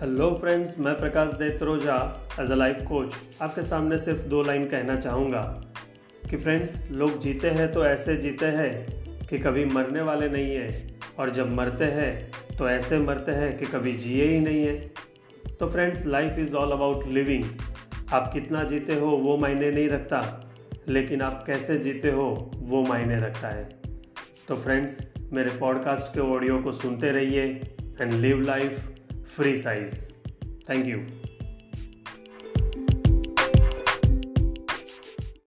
Hello friends मैं Prakash Detroja as a life coach आपके सामने सिर्फ़ दो लाइन कहना चाहूँगा कि फ्रेंड्स लोग जीते हैं तो ऐसे जीते हैं कि कभी मरने वाले नहीं हैं, और जब मरते हैं तो ऐसे मरते हैं कि कभी जिए ही नहीं है। तो friends life is all about living आप कितना जीते हो वो मायने नहीं रखता, लेकिन आप कैसे जीते हो वो मायने रखता है। तो फ्रेंड्स मेरे पॉडकास्ट के ऑडियो को सुनते रहिए and live life free size. Thank you.